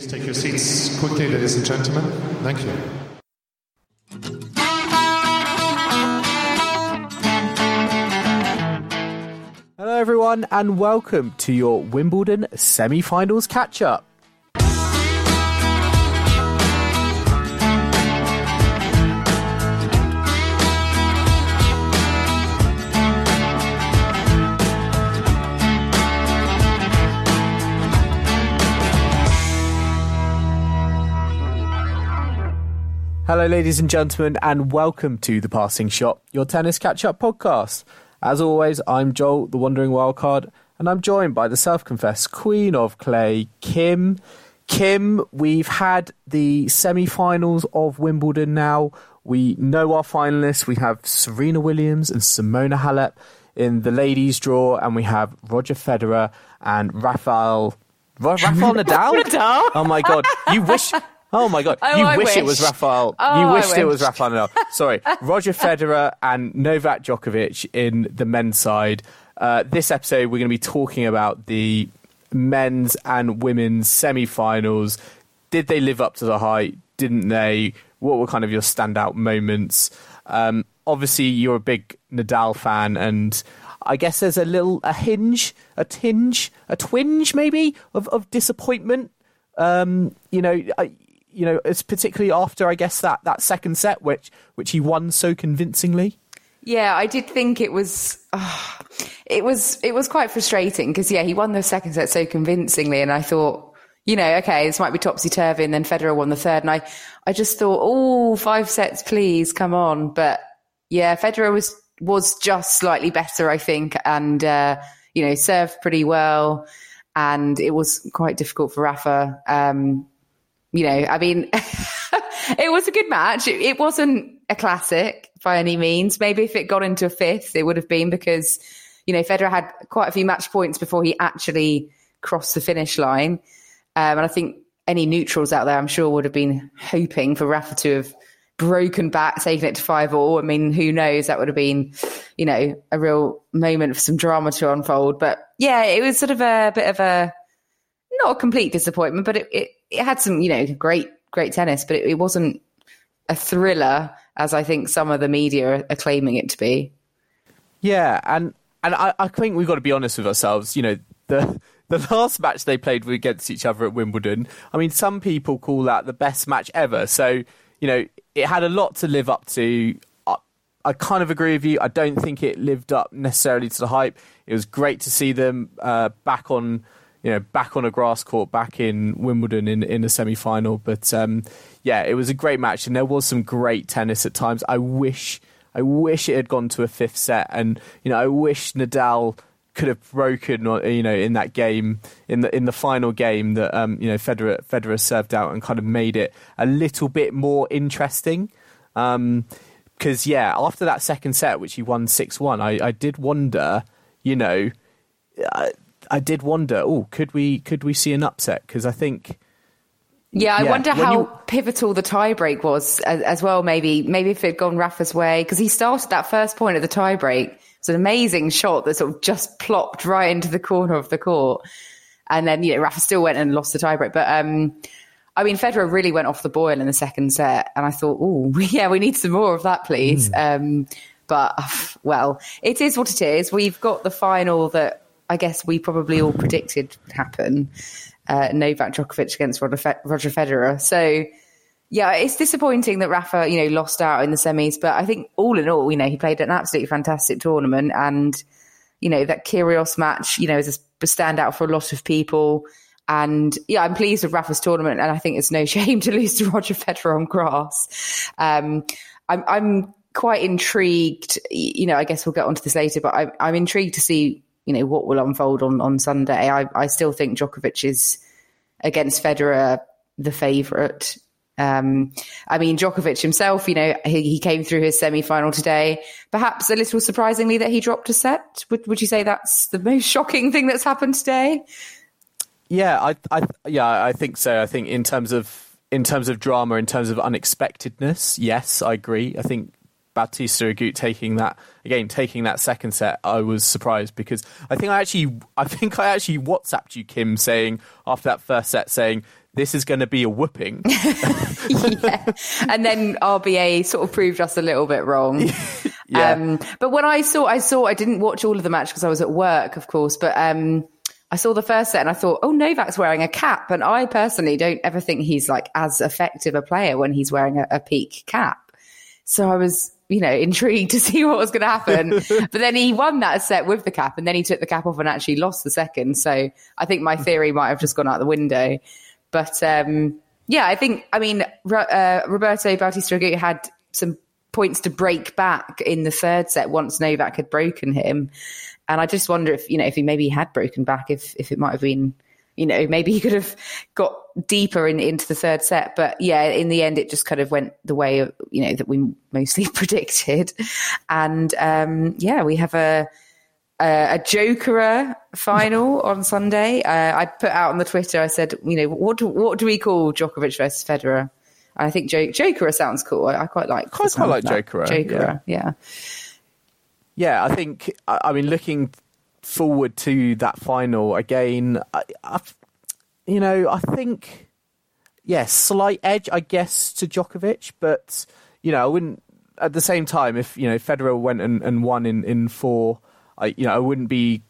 Please take your seats quickly, ladies and gentlemen. Thank you. Hello, everyone, and welcome to your Wimbledon semi finals catch up. Hello, ladies and gentlemen, and welcome to The Passing Shot, your tennis catch up podcast. As always, I'm Joel, the Wandering Wildcard, and I'm joined by the self confessed Queen of Clay, Kim. Kim, we've had the semi finals of Wimbledon now. We know our finalists. We have Serena Williams and Simona Halep in the ladies' draw, and we have Roger Federer and Rafael. Rafael Nadal? Nadal? Oh my god! You wish Oh my god! Oh, you I wish, it was Rafael. Oh, you wished it was. Rafael Nadal. Sorry, Roger Federer and Novak Djokovic in the men's side. Uh, this episode, we're going to be talking about the men's and women's semi-finals. Did they live up to the hype? Didn't they? What were kind of your standout moments? Um, obviously, you're a big Nadal fan, and I guess there's a little a hinge, a tinge, a twinge maybe of, of disappointment um, you know, I, you know, it's particularly after I guess that that second set, which which he won so convincingly. Yeah, I did think it was. ah, it was it was quite frustrating because yeah, he won the second set so convincingly, and I thought, you know, okay, this might be topsy turvy, and then Federer won the third, and I I just thought, oh, five sets, please, come on, but yeah, Federer was was just slightly better, I think, and uh, you know, served pretty well, and it was quite difficult for Rafa. Um, you know, I mean, it was a good match. It, it wasn't a classic by any means. Maybe if it got into a fifth, it would have been because, you know, Federer had quite a few match points before he actually crossed the finish line. Um, and I think any neutrals out there, I'm sure, would have been hoping for Rafa to have broken back, taken it to five all. I mean, who knows? That would have been, you know, a real moment for some drama to unfold. But yeah, it was sort of a bit of a not a complete disappointment, but it, it, it had some, you know, great, great tennis, but it, it wasn't a thriller as I think some of the media are, claiming it to be. Yeah, and and I, I think we've got to be honest with ourselves. You know, the the last match they played against each other at Wimbledon. I mean, some people call that the best match ever. So you know, it had a lot to live up to. I, I kind of agree with you. I don't think it lived up necessarily to the hype. It was great to see them uh, back on, you know, back on a grass court, back in Wimbledon in in a semi final. But um, yeah, it was a great match, and there was some great tennis at times. I wish, I wish it had gone to a fifth set, and you know, I wish Nadal could have broken, you know, in that game, in the in the final game that um, you know Federer Federer served out and kind of made it a little bit more interesting. Because yeah, after that second set, which he won six one, I, I did wonder, you know, I, I did wonder, oh, could we could we see an upset? Because I think. Yeah, I Yeah, wonder how you- pivotal the tiebreak was as, as well. Maybe, maybe if it had gone Rafa's way, because he started that first point of the tiebreak. It's an amazing shot that sort of just plopped right into the corner of the court, and then you know Rafa still went and lost the tiebreak. But um, I mean, Federer really went off the boil in the second set, and I thought, oh, yeah, we need some more of that, please. Um, but well, it is what it is. We've got the final that I guess we probably all predicted would happen. Uh, Novak Djokovic against Roger, Fe- Roger Federer. So yeah, it's disappointing that Rafa, you know, lost out in the semis, but I think all in all, you know, he played an absolutely fantastic tournament and, you know, that Kyrgios match, you know, is a standout for a lot of people. And yeah, I'm pleased with Rafa's tournament and I think it's no shame to lose to Roger Federer on grass. Um, I'm, I'm quite intrigued, you know, I guess we'll get onto this later, but I'm, I'm intrigued to see you know what will unfold on on Sunday. I I still think Djokovic is against Federer the favourite. Um, I mean, Djokovic himself, you know, he, he came through his semi final today, perhaps a little surprisingly that he dropped a set. Would, would you say that's the most shocking thing that's happened today? Yeah, I, I, yeah, I think so. I think in terms of in terms of drama, in terms of unexpectedness, yes, I agree. I think Bautista Agut taking that again, taking that second set, I was surprised because I think I actually, I think I actually WhatsApped you, Kim, saying after that first set, saying this is going to be a whooping. yeah. And then RBA sort of proved us a little bit wrong. yeah. Um, but when I saw, I saw, I didn't watch all of the match because I was at work, of course, but, um, I saw the first set and I thought, oh, Novak's wearing a cap. And I personally don't ever think he's like as effective a player when he's wearing a, a peak cap. So I was, you know, intrigued to see what was going to happen. but then he won that set with the cap and then he took the cap off and actually lost the second. So I think my theory might have just gone out the window. But um, yeah, I think, I mean, uh, Roberto Bautista Agut had some points to break back in the third set once Novak had broken him. And I just wonder if, you know, if he maybe had broken back, if, if it might have been, you know, maybe he could have got deeper in, into the third set. But yeah, in the end, it just kind of went the way, of, you know, that we mostly predicted. And um, yeah, we have a, a, a Jokerer final on Sunday. Uh, I put out on the Twitter, I said, you know, what do, what do we call Djokovic versus Federer? I think jo- Jokerer sounds cool. I, I quite like. I quite like Jokerer. Jokerer, yeah. yeah. Yeah, I think. I mean, looking forward to that final again, I, I, you know, I think, yeah, slight edge, I guess, to Djokovic, but you know, I wouldn't. At the same time, if you know Federer went and, and won in in four, I you know I wouldn't be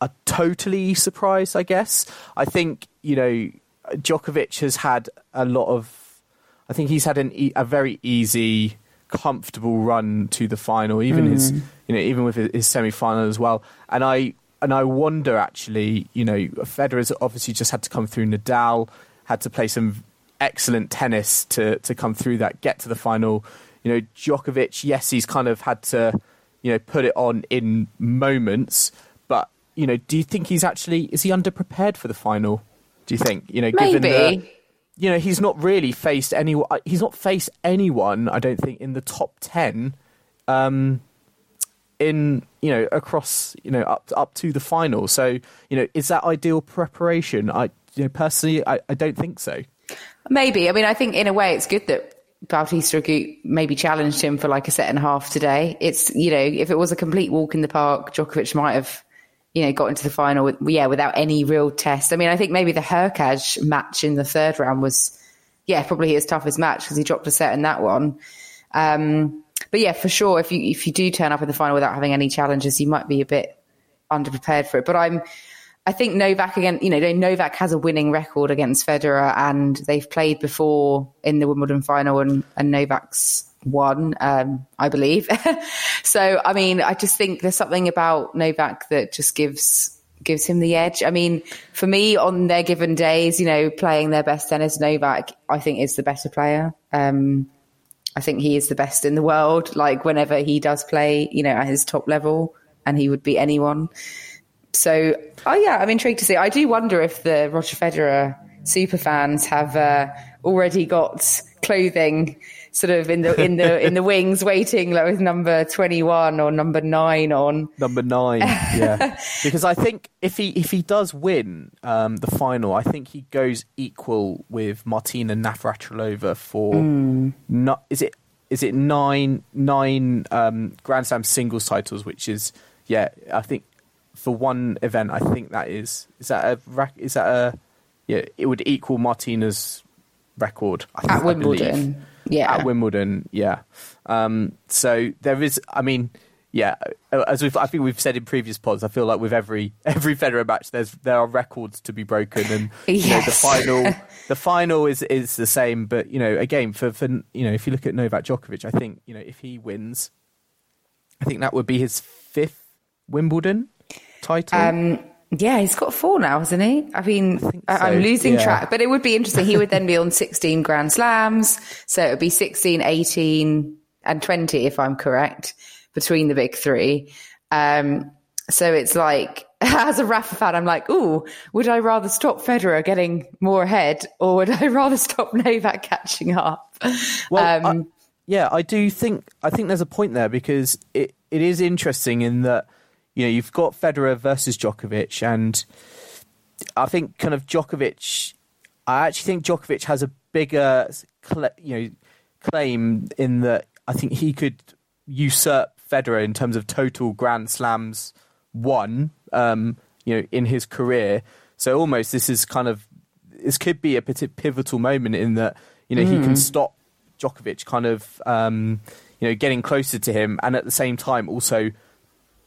a totally surprised. I guess I think you know Djokovic has had a lot of. I think he's had an, a very easy comfortable run to the final, even mm. his you know even with his semi final as well. And I and I wonder actually, you know, Federer's obviously just had to come through. Nadal had to play some excellent tennis to to come through that, get to the final. You know, Djokovic, yes, he's kind of had to, you know, put it on in moments. But you know, do you think he's actually is he underprepared for the final? Do you think you know, Maybe. given the you know, he's not really faced anyone. He's not faced anyone. I don't think in the top ten. Um, in you know across you know up up to the final. So you know, is that ideal preparation? I you know personally, I, I don't think so. Maybe. I mean, I think in a way it's good that Bautista Agut maybe challenged him for like a set and a half today. It's you know, if it was a complete walk in the park, Djokovic might have you know, got into the final with, yeah, without any real test. I mean, I think maybe the Hurkacz match in the third round was, yeah, probably his toughest match because he dropped a set in that one. Um, but yeah, for sure, if you if you do turn up in the final without having any challenges, you might be a bit underprepared for it. But I'm, I think Novak again. You know, Novak has a winning record against Federer, and they've played before in the Wimbledon final, and, and Novak's won, um, I believe. so, I mean, I just think there's something about Novak that just gives gives him the edge. I mean, for me, on their given days, you know, playing their best tennis, Novak, I think is the better player. Um, I think he is the best in the world. Like whenever he does play, you know, at his top level, and he would be anyone. So, oh yeah, I'm intrigued to see. I do wonder if the Roger Federer super fans have uh, already got clothing sort of in the in the in the wings waiting like with number 21 or number 9 on. Number 9 yeah. Because i think if he if he does win um, the final i think he goes equal with martina navratilova for mm. not is it is it nine nine um, grand slam singles titles which is yeah i think for one event i think that is is that a is that a yeah it would equal martina's record I at Wimbledon yeah, at Wimbledon. Yeah. Um, so there is. I mean, yeah. As we've, I think we've said in previous pods, I feel like with every every Federer match, there's there are records to be broken, and yes. you know, the final the final is is the same. But you know, again, for for you know, if you look at Novak Djokovic, I think you know if he wins, I think that would be his fifth Wimbledon title. Um, yeah, he's got four now, hasn't he? I mean, I am so. losing yeah. track, but it would be interesting. He would then be on 16 Grand Slams. So it would be 16, 18, and 20, if I'm correct, between the big three. Um, so it's like, as a Rafa fan, I'm like, ooh, would I rather stop Federer getting more ahead or would I rather stop Novak catching up? Well, um, I, yeah, I do think I think there's a point there because it, it is interesting in that you know you've got Federer versus Djokovic, and I think kind of Djokovic. I actually think Djokovic has a bigger you know claim in that I think he could usurp Federer in terms of total Grand Slams won, um, you know, in his career. So almost this is kind of this could be a pivotal moment in that you know mm. he can hmm. stop Djokovic kind of um, you know getting closer to him, and at the same time also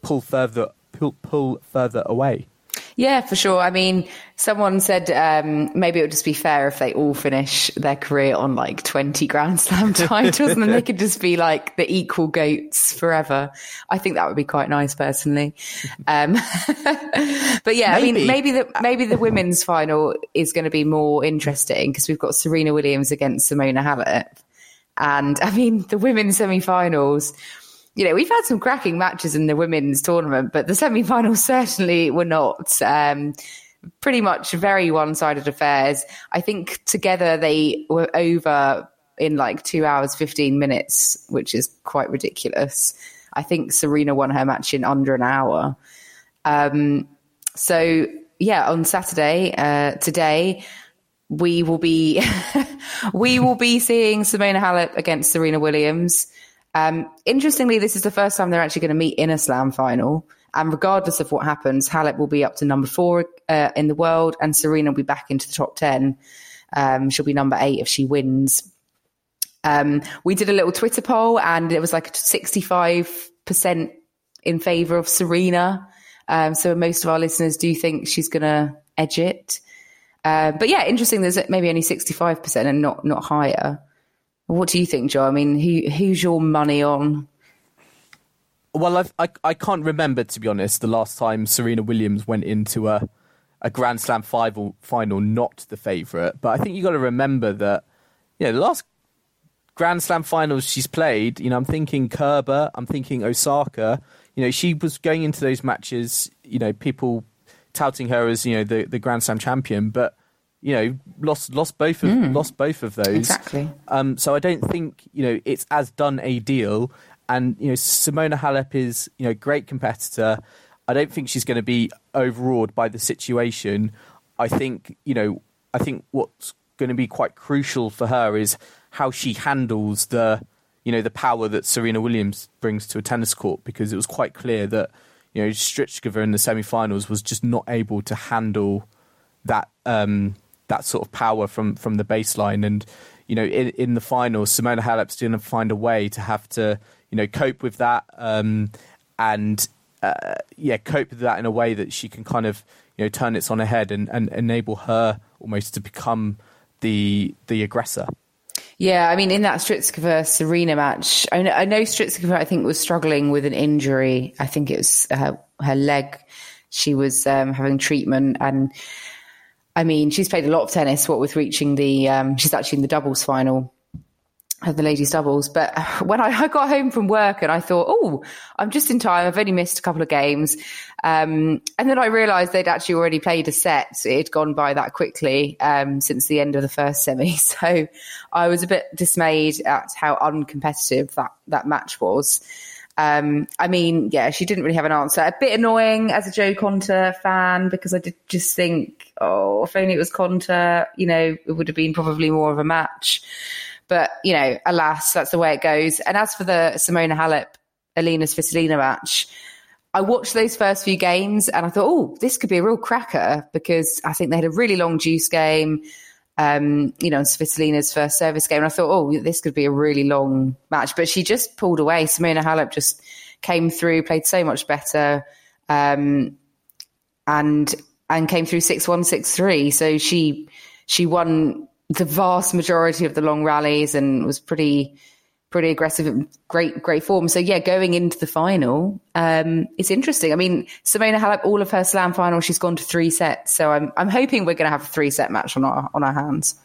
pull further pull, pull further away. Yeah, for sure. I mean, someone said um, maybe it would just be fair if they all finish their career on like 20 Grand Slam titles and then they could just be like the equal goats forever. I think that would be quite nice personally. Um, but yeah, maybe. I mean, maybe the, maybe the women's final is going to be more interesting because we've got Serena Williams against Simona Halep. And I mean, the women's semi finals you know, we've had some cracking matches in the women's tournament, but the semi-finals certainly were not. Um, pretty much very one-sided affairs. I think together they were over in like two hours, 15 minutes, which is quite ridiculous. I think Serena won her match in under an hour. Um, so yeah, on Saturday, uh, today, we will be, we will be seeing Simona Halep against Serena Williams. Um, interestingly, this is the first time they're actually going to meet in a slam final. And regardless of what happens, Halep will be up to number four uh, in the world, and Serena will be back into the top 10. Um, she'll be number eight if she wins. Um, we did a little Twitter poll, and it was like 65% in favor of Serena. Um, so most of our listeners do think she's going to edge it. Uh, but yeah, interesting. There's maybe only 65% and not not higher. What do you think, Joe? I mean, who who's your money on? Well, I've, i I can't remember to be honest the last time Serena Williams went into a a Grand Slam final final not the favourite, but I think you've got to remember that you know the last Grand Slam finals she's played. You know, I'm thinking Kerber, I'm thinking Osaka. You know, she was going into those matches. You know, people touting her as you know the the Grand Slam champion, but you know, lost lost both of mm. lost both of those. Exactly. Um, so I don't think you know it's as done a deal. And you know, Simona Halep is you know great competitor. I don't think she's going to be overawed by the situation. I think you know, I think what's going to be quite crucial for her is how she handles the you know the power that Serena Williams brings to a tennis court because it was quite clear that you know Strycova in the semi-finals was just not able to handle that um, that sort of power from from the baseline. And you know, in in the finals, Simona Halep's going to find a way to have to you know cope with that um, and uh, yeah, cope with that in a way that she can kind of you know turn it on her head and, and enable her almost to become the the aggressor. Yeah, I mean, in that Strycova Serena match, I know, I know Strycova, I think, was struggling with an injury. I think it was her, her leg. She was um, having treatment, and I mean, she's played a lot of tennis, what with reaching the, um, she's actually in the doubles final of the ladies' doubles. But when I, I, got home from work and I thought, oh, I'm just in time. I've only missed a couple of games. Um, and then I realised they'd actually already played a set. It had gone by that quickly um, since the end of the first semi. So I was a bit dismayed at how uncompetitive that, that match was. Um, I mean, yeah, she didn't really have an answer. A bit annoying as a Jo Konta fan because I did just think, oh, if only it was Konta, you know, it would have been probably more of a match. But, you know, alas, that's the way it goes. And as for the Simona Halep, Alina Svitolina match, I watched those first few games and I thought, oh, this could be a real cracker because I think they had a really long deuce game um, you know, Svitolina's first service game. And I thought, oh, this could be a really long match. But she just pulled away. Simona Halep just came through, played so much better, um, and and came through six one, six three. So she she won the vast majority of the long rallies and was pretty pretty aggressive, and great, great form. So yeah, going into the final, um, it's interesting. I mean, Simona Halep, all of her slam final, she's gone to three sets. So I'm, I'm hoping we're going to have a three set match on our, on our hands.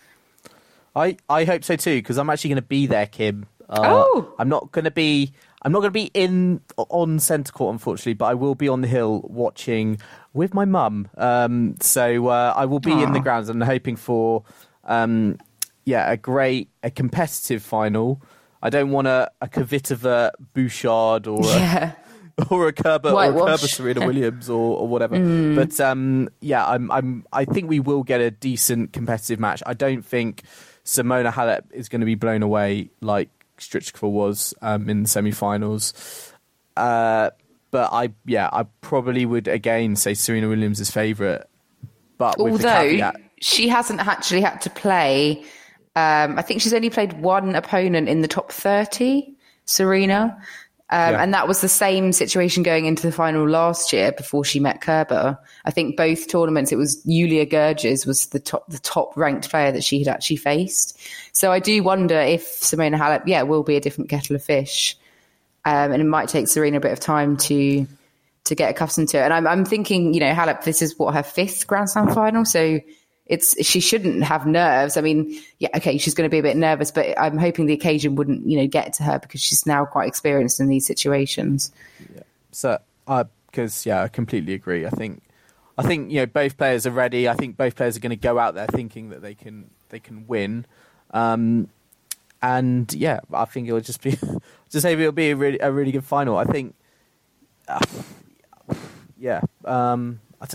I, I hope so too, because I'm actually going to be there, Kim. Uh, oh, I'm not going to be. I'm not going to be in on centre court, unfortunately, but I will be on the hill watching with my mum. Um, so uh, I will be Aww. in the grounds and hoping for, um, yeah, a great, a competitive final. I don't want a, a Kvitova Bouchard or yeah. a, or a Kerber or a Kerber Serena Williams or, or whatever. Mm. But um, yeah, I'm I'm I think we will get a decent competitive match. I don't think Simona Halep is going to be blown away like Strycova was um, in the semi-finals. Uh, but I, yeah, I probably would again say Serena Williams is favourite. But although she hasn't actually had to play, um, I think she's only played one opponent in the top thirty. Serena. Um, yeah. And that was the same situation going into the final last year before she met Kerber. I think both tournaments, it was Julia Görges was the top, the top ranked player that she had actually faced. So I do wonder if Simona Halep, yeah, will be a different kettle of fish. Um, and it might take Serena a bit of time to to get accustomed to it. And I'm, I'm thinking, you know, Halep, this is what her fifth Grand Slam final. So it's she shouldn't have nerves. I mean, yeah, okay, she's going to be a bit nervous, but I'm hoping the occasion wouldn't, you know, get to her because she's now quite experienced in these situations. Yeah. So, because yeah, I completely agree. I think, I think you know both players are ready. I think both players are going to go out there thinking that they can they can win. Um, and yeah, I think it'll just be just say it'll be a really a really good final. I think, uh, yeah. Um, I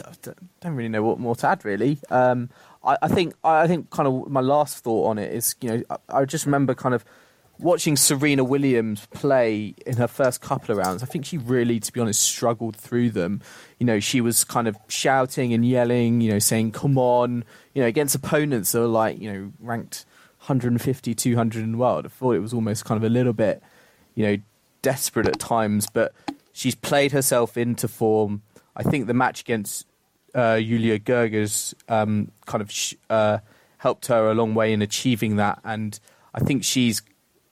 don't, really know what more to add. Really, um, I, I, think I think kind of my last thought on it is you know I, I, just remember kind of watching Serena Williams play in her first couple of rounds. I think she really, to be honest, struggled through them. You know, she was kind of shouting and yelling, you know, saying "Come on," you know, against opponents that were like you know ranked 150, 200 in the world. I thought it was almost kind of a little bit, you know, desperate at times, but she's played herself into form I think the match against uh, Julia Görges um, kind of sh- uh, helped her a long way in achieving that, and I think she's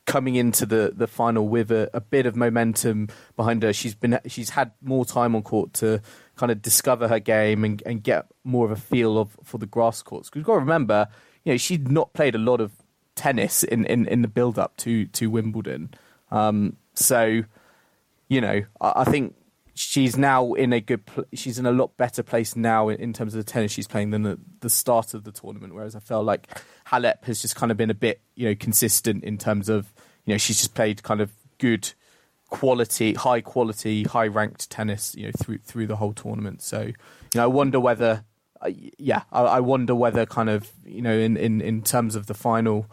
coming into the, the final with a, a, bit of momentum behind her. She's been she's had more time on court to kind of discover her game and, and get more of a feel of for the grass courts. Because you've got to remember, you know, she'd not played a lot of tennis in, in, in the build up to to Wimbledon. Um, so, you know, I, I think she's now in a good pl- she's in a lot better place now in, in, terms of the tennis she's playing than at the start of the tournament whereas i felt like halep has just kind of been a bit you know consistent in terms of you know she's just played kind of good quality high quality high ranked tennis you know through through the whole tournament. So you know i wonder whether uh, yeah I, I wonder whether kind of you know in, in in terms of the final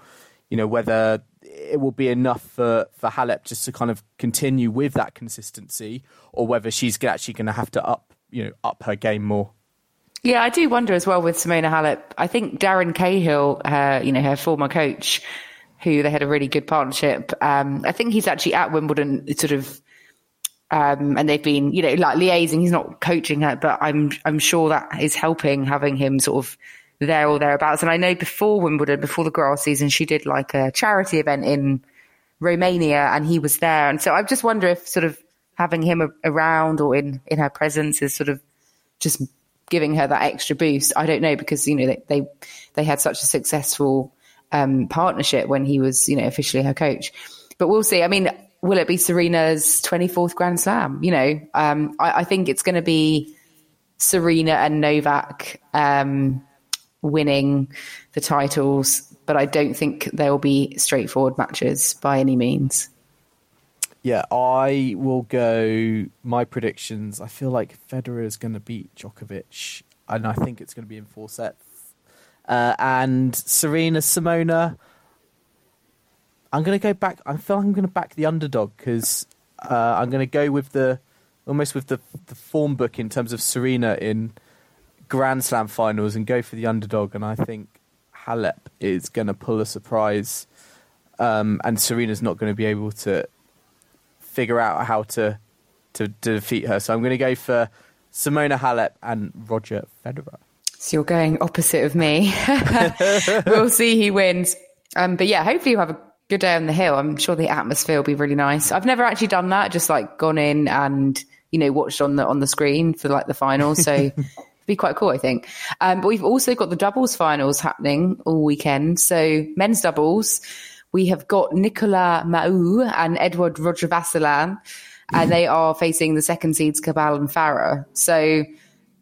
you know whether it will be enough for, for Halep just to kind of continue with that consistency, or whether she's actually going to have to up you know up her game more. Yeah, I do wonder as well with Simona Halep. I think Darren Cahill, her you know her former coach, who they had a really good partnership. Um, I think he's actually at Wimbledon, sort of. Um, and they've been, you know, like liaising. He's not coaching her, but I'm, I'm sure that is helping having him sort of there or thereabouts. And I know before Wimbledon, before the grass season, she did like a charity event in Romania and he was there. And so I just wonder if sort of having him around or in, in her presence is sort of just giving her that extra boost. I don't know because, you know, they, they, they had such a successful um, partnership when he was, you know, officially her coach. But we'll see. I mean, will it be Serena's 24th Grand Slam? You know, um, I, I, think it's going to be Serena and Novak. Um, winning the titles, but I don't think there will be straightforward matches by any means. Yeah, I will go. My predictions. I feel like Federer is going to beat Djokovic, and I think it's going to be in four sets. Uh, and Serena Simona. I'm going to go back. I feel like I'm going to back the underdog because uh, I'm going to go with the almost with the the form book in terms of Serena in Grand Slam finals and go for the underdog. And I think Halep is going to pull a surprise, um, and Serena's not going to be able to figure out how to, to, to defeat her. So I'm going to go for Simona Halep and Roger Federer. So you're going opposite of me. we'll see who wins. Um, but yeah, hopefully you have a good day on the hill. I'm sure the atmosphere will be really nice. I've never actually done that, just like gone in and you know watched on the on the screen for like the finals. So be quite cool, I think. Um, but we've also got the doubles finals happening all weekend. So men's doubles, we have got Nicolas Mahut and Edward Roger-Vasselin, and they are facing the second seeds Cabal and Farah. So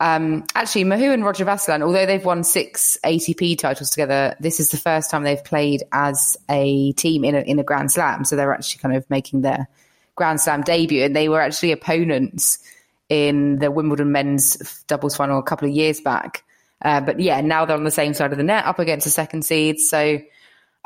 um, actually, Mahut and Roger-Vasselin, although they've won six ATP titles together, this is the first time they've played as a team in a, in a Grand Slam. So they're actually kind of making their Grand Slam debut, and they were actually opponents in the Wimbledon men's doubles final a couple of years back. Uh, but yeah, now they're on the same side of the net, up against the second seed. So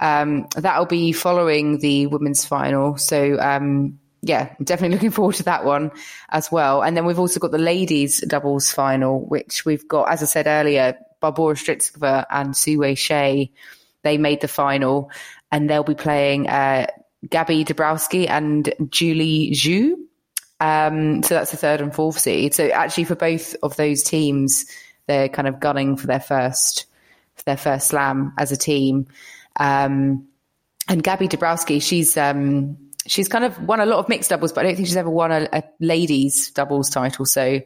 um, that'll be following the women's final. So um, yeah, definitely looking forward to that one as well. And then we've also got the ladies doubles final, which we've got, as I said earlier, Barbora Strycova and Su-Wei Hsieh. They made the final, and they'll be playing uh, Gabby Dabrowski and Julie Zhu. Um, so that's the third and fourth seed. So actually, for both of those teams, they're kind of gunning for their first for their first slam as a team. Um, and Gabby Dabrowski, she's um, she's kind of won a lot of mixed doubles, but I don't think she's ever won a, a ladies doubles title. So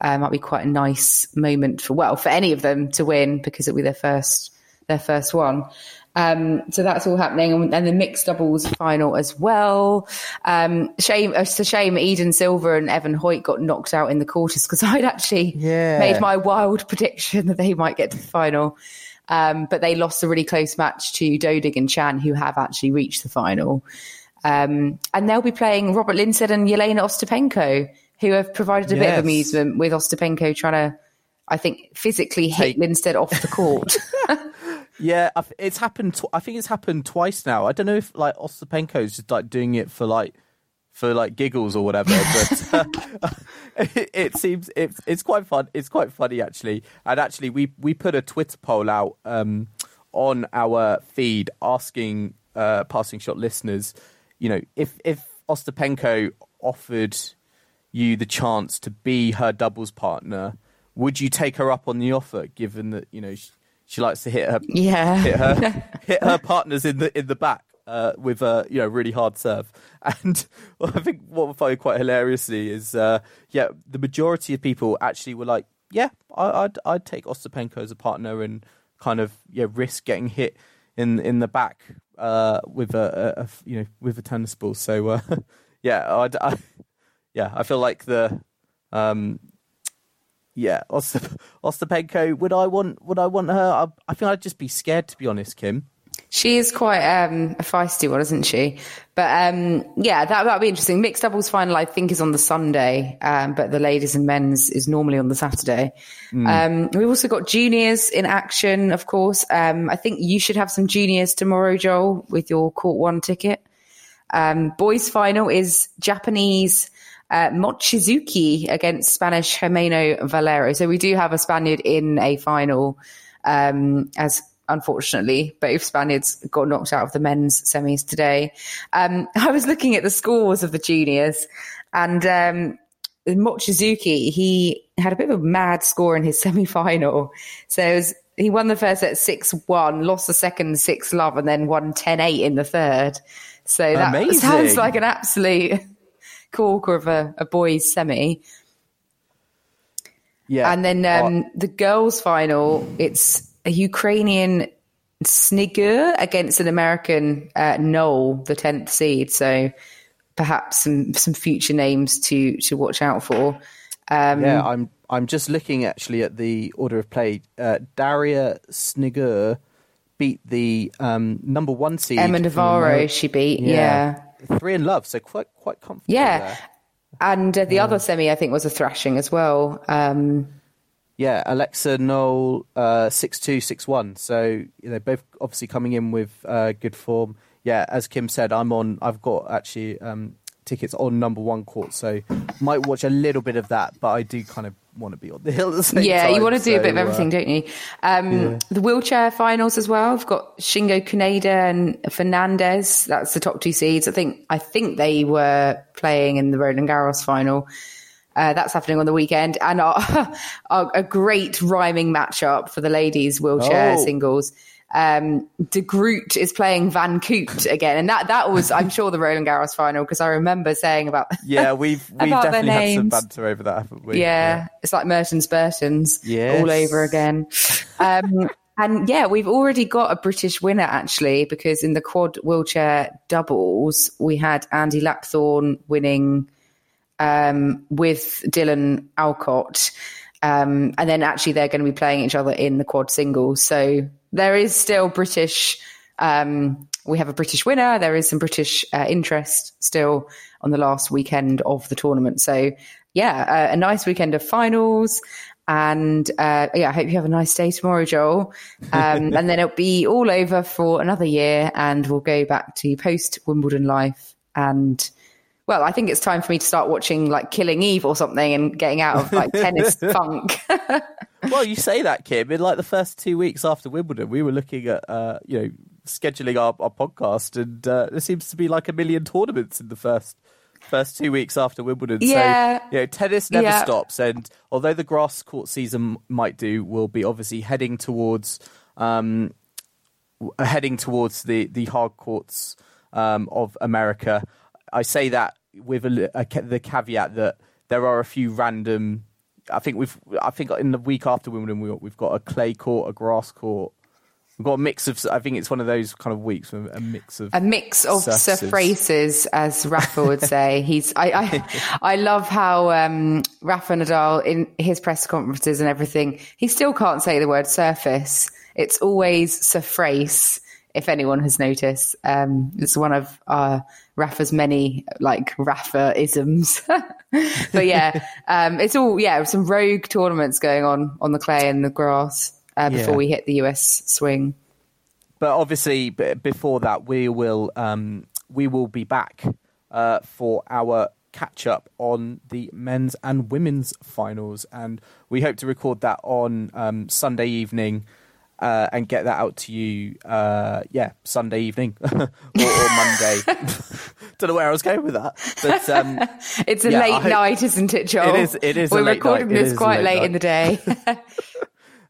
uh, might be quite a nice moment for well for any of them to win because it'll be their first their first one. Um, so that's all happening, and the mixed doubles final as well. Um, shame, it's a shame Eden Silva and Evan Hoyt got knocked out in the quarters because I'd actually Yeah. made my wild prediction that they might get to the final. Um, but they lost a really close match to Dodig and Chan, who have actually reached the final. Um, and they'll be playing Robert Lindstedt and Jelena Ostapenko, who have provided a bit of amusement with Ostapenko trying to, I think, physically hit Take- Lindstedt off the court. Yeah, it's happened. Tw- I think it's happened twice now. I don't know if like Ostapenko's just like doing it for like for like giggles or whatever, but uh, it, it seems it's it's quite fun. It's quite funny actually. And actually, we we put a Twitter poll out um, on our feed asking uh, passing shot listeners, you know, if if Ostapenko offered you the chance to be her doubles partner, would you take her up on the offer? Given that you know she, she likes to hit her yeah. hit her hit her partners in the in the back uh, with a you know really hard serve. And well, I think what we find quite hilariously is uh, yeah, the majority of people actually were like, yeah, I, I'd I'd take Ostapenko as a partner and kind of yeah risk getting hit in in the back uh, with a, a, a you know with a tennis ball. So uh, yeah, I'd, I yeah I feel like the um, yeah, Ostap- Ostapenko. Would I want? Would I want her? I, I think I'd just be scared, to be honest, Kim. She is quite um, a feisty one, isn't she? But um, yeah, that that'll be interesting. Mixed doubles final, I think, is on the Sunday, um, but the ladies and men's is normally on the Saturday. Um, we've also got juniors in action, of course. Um, I think you should have some juniors tomorrow, Joel, with your court one ticket. Um, boys final is Japanese uh, Mochizuki against Spanish Gimeno Valero. So we do have a Spaniard in a final, um, as unfortunately both Spaniards got knocked out of the men's semis today. Um, I was looking at the scores of the juniors and, um, Mochizuki, he had a bit of a mad score in his semi-final. So it was, he won the first set 6-1, lost the second 6-love, and then won 10-8 in the third. So that Amazing. sounds like an absolute corker of a, a boys semi. Yeah, And then um, the girls' final, it's a Ukrainian Snigur against an American uh, Noel, the tenth seed. So perhaps some some future names to to watch out for. Um, yeah. I'm I'm just looking actually at the order of play. Uh, Daria Snigur beat the um, number one seed Emma Navarro, Ameri- she beat. Yeah. Three in love, so quite quite comfortable. Yeah. there. And uh, the other semi, I think, was a thrashing as well. Um, Yeah, Alexa Noel uh, six two six one. So you know, both obviously coming in with uh, good form. Yeah, as Kim said, I'm on. I've got actually um, tickets on number one court, so might watch a little bit of that. But I do kind of want to be on the hill at the same yeah, time. you want to do a bit of uh, everything, don't you? Um, The wheelchair finals as well. I've got Shingo Kunieda and Fernandez. That's the top two seeds. I think. I think they were playing in the Roland Garros final. Uh, that's happening on the weekend, and our, our, a great rhyming matchup for the ladies wheelchair Oh. singles. Um, De Groot is playing Van Koot again, and that that was, I'm sure, the Roland Garros final because I remember saying about Yeah, we've their definitely had some banter over that, haven't we? yeah, it's like Mertens Bertens Yes. all over again. Um, And yeah, we've already got a British winner actually, because in the quad wheelchair doubles, we had Andy Lapthorne winning um, with Dylan Alcott. Um, and then actually they're going to be playing each other in the quad singles. So there is still British. Um, we have a British winner. There is some British uh, interest still on the last weekend of the tournament. So yeah, uh, a nice weekend of finals. And uh, yeah, I hope you have a nice day tomorrow, Joel. Um, and then it'll be all over for another year, and we'll go back to post Wimbledon life. And well, I think it's time for me to start watching like Killing Eve or something and getting out of like tennis funk. well, you say that, Kim. In like the first two weeks after Wimbledon, we were looking at uh, you know scheduling our, our podcast, and uh, there seems to be like a million tournaments in the first first two weeks after Wimbledon. Yeah. So, you know, tennis never Yeah. stops. And although the grass court season might do, we'll be obviously heading towards um, heading towards the, the hard courts um, of America. I say that with a, a, the caveat that there are a few random. I think we've. I think in the week after Wimbledon, we, we've got a clay court, a grass court. We've got a mix of. I think it's one of those kind of weeks with a mix of a mix of surfaces. surf as Rafa would say. He's I I, I love how um, Rafa Nadal in his press conferences and everything, he still can't say the word surface. It's always surface. If anyone has noticed, um, it's one of uh, Rafa's many like Rafa isms. but yeah, um, it's all yeah, some rogue tournaments going on on the clay and the grass uh, before Yeah. we hit the US swing. but obviously b- before that we will um, we will be back uh, for our catch up on the men's and women's finals and we hope to record that on um, Sunday evening uh, and get that out to you uh, yeah Sunday evening or, or Monday don't know where I was going with that but um, It's a Yeah, late hope- night, isn't it, Joel? It is- it is We're recording night. This quite late late in the day.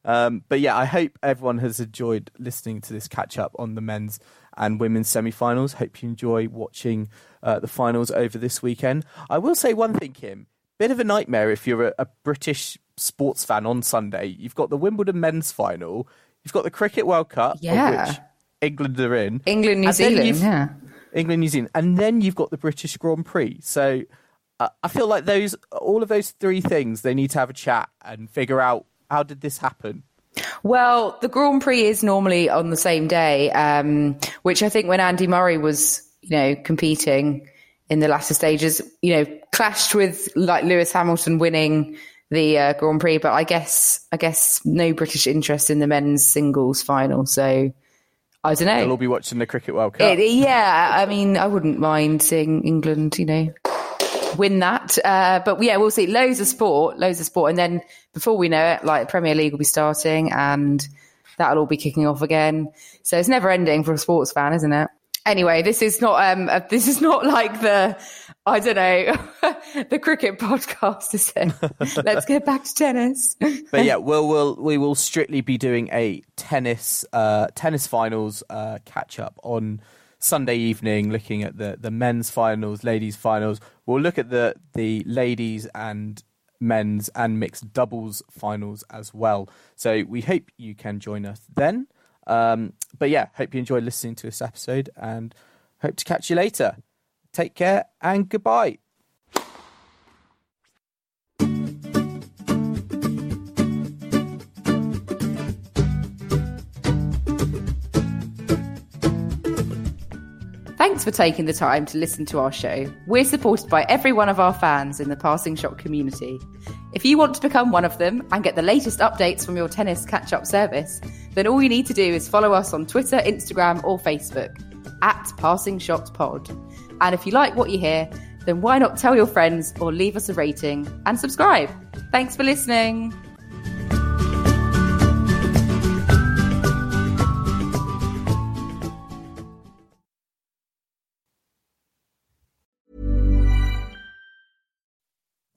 Um, but yeah, I hope everyone has enjoyed listening to this catch up on the men's and women's semi finals. Hope you enjoy watching uh, the finals over this weekend. I will say one thing, Kim. Bit of a nightmare if you're a, a British sports fan on Sunday. You've got the Wimbledon men's final, you've got the Cricket World Cup, Yeah. which England are in. England, New and Zealand, yeah. England, New Zealand, and then you've got the British Grand Prix. So uh, I feel like those, all of those three things, they need to have a chat and figure out how did this happen. Well, the Grand Prix is normally on the same day, um, which I think when Andy Murray was, you know, competing in the latter stages, you know, clashed with like Lewis Hamilton winning the uh, Grand Prix. But I guess, I guess no British interest in the men's singles final. So I don't know. They'll all be watching the Cricket World Cup. It, yeah, I mean, I wouldn't mind seeing England, you know, win that. Uh, but yeah, we'll see. Loads of sport, loads of sport, and then before we know it, like the Premier League will be starting, and that'll all be kicking off again. So it's never ending for a sports fan, isn't it? Anyway, this is not um, uh, this is not like the I don't know the cricket podcast, is it? Let's get back to tennis. but yeah, we'll, we'll we will strictly be doing a tennis uh, tennis finals uh, catch up on Sunday evening, looking at the the men's finals, ladies finals. We'll look at the the ladies and men's and mixed doubles finals as well. So we hope you can join us then. Um, but yeah, hope you enjoyed listening to this episode and hope to catch you later. Take care and goodbye. Thanks for taking the time to listen to our show. We're supported by every one of our fans in the Passing Shot community. If you want to become one of them and get the latest updates from your tennis catch up service, then all you need to do is follow us on Twitter, Instagram, or Facebook at Passing Shot Pod. And if you like what you hear, then why not tell your friends or leave us a rating and subscribe? Thanks for listening.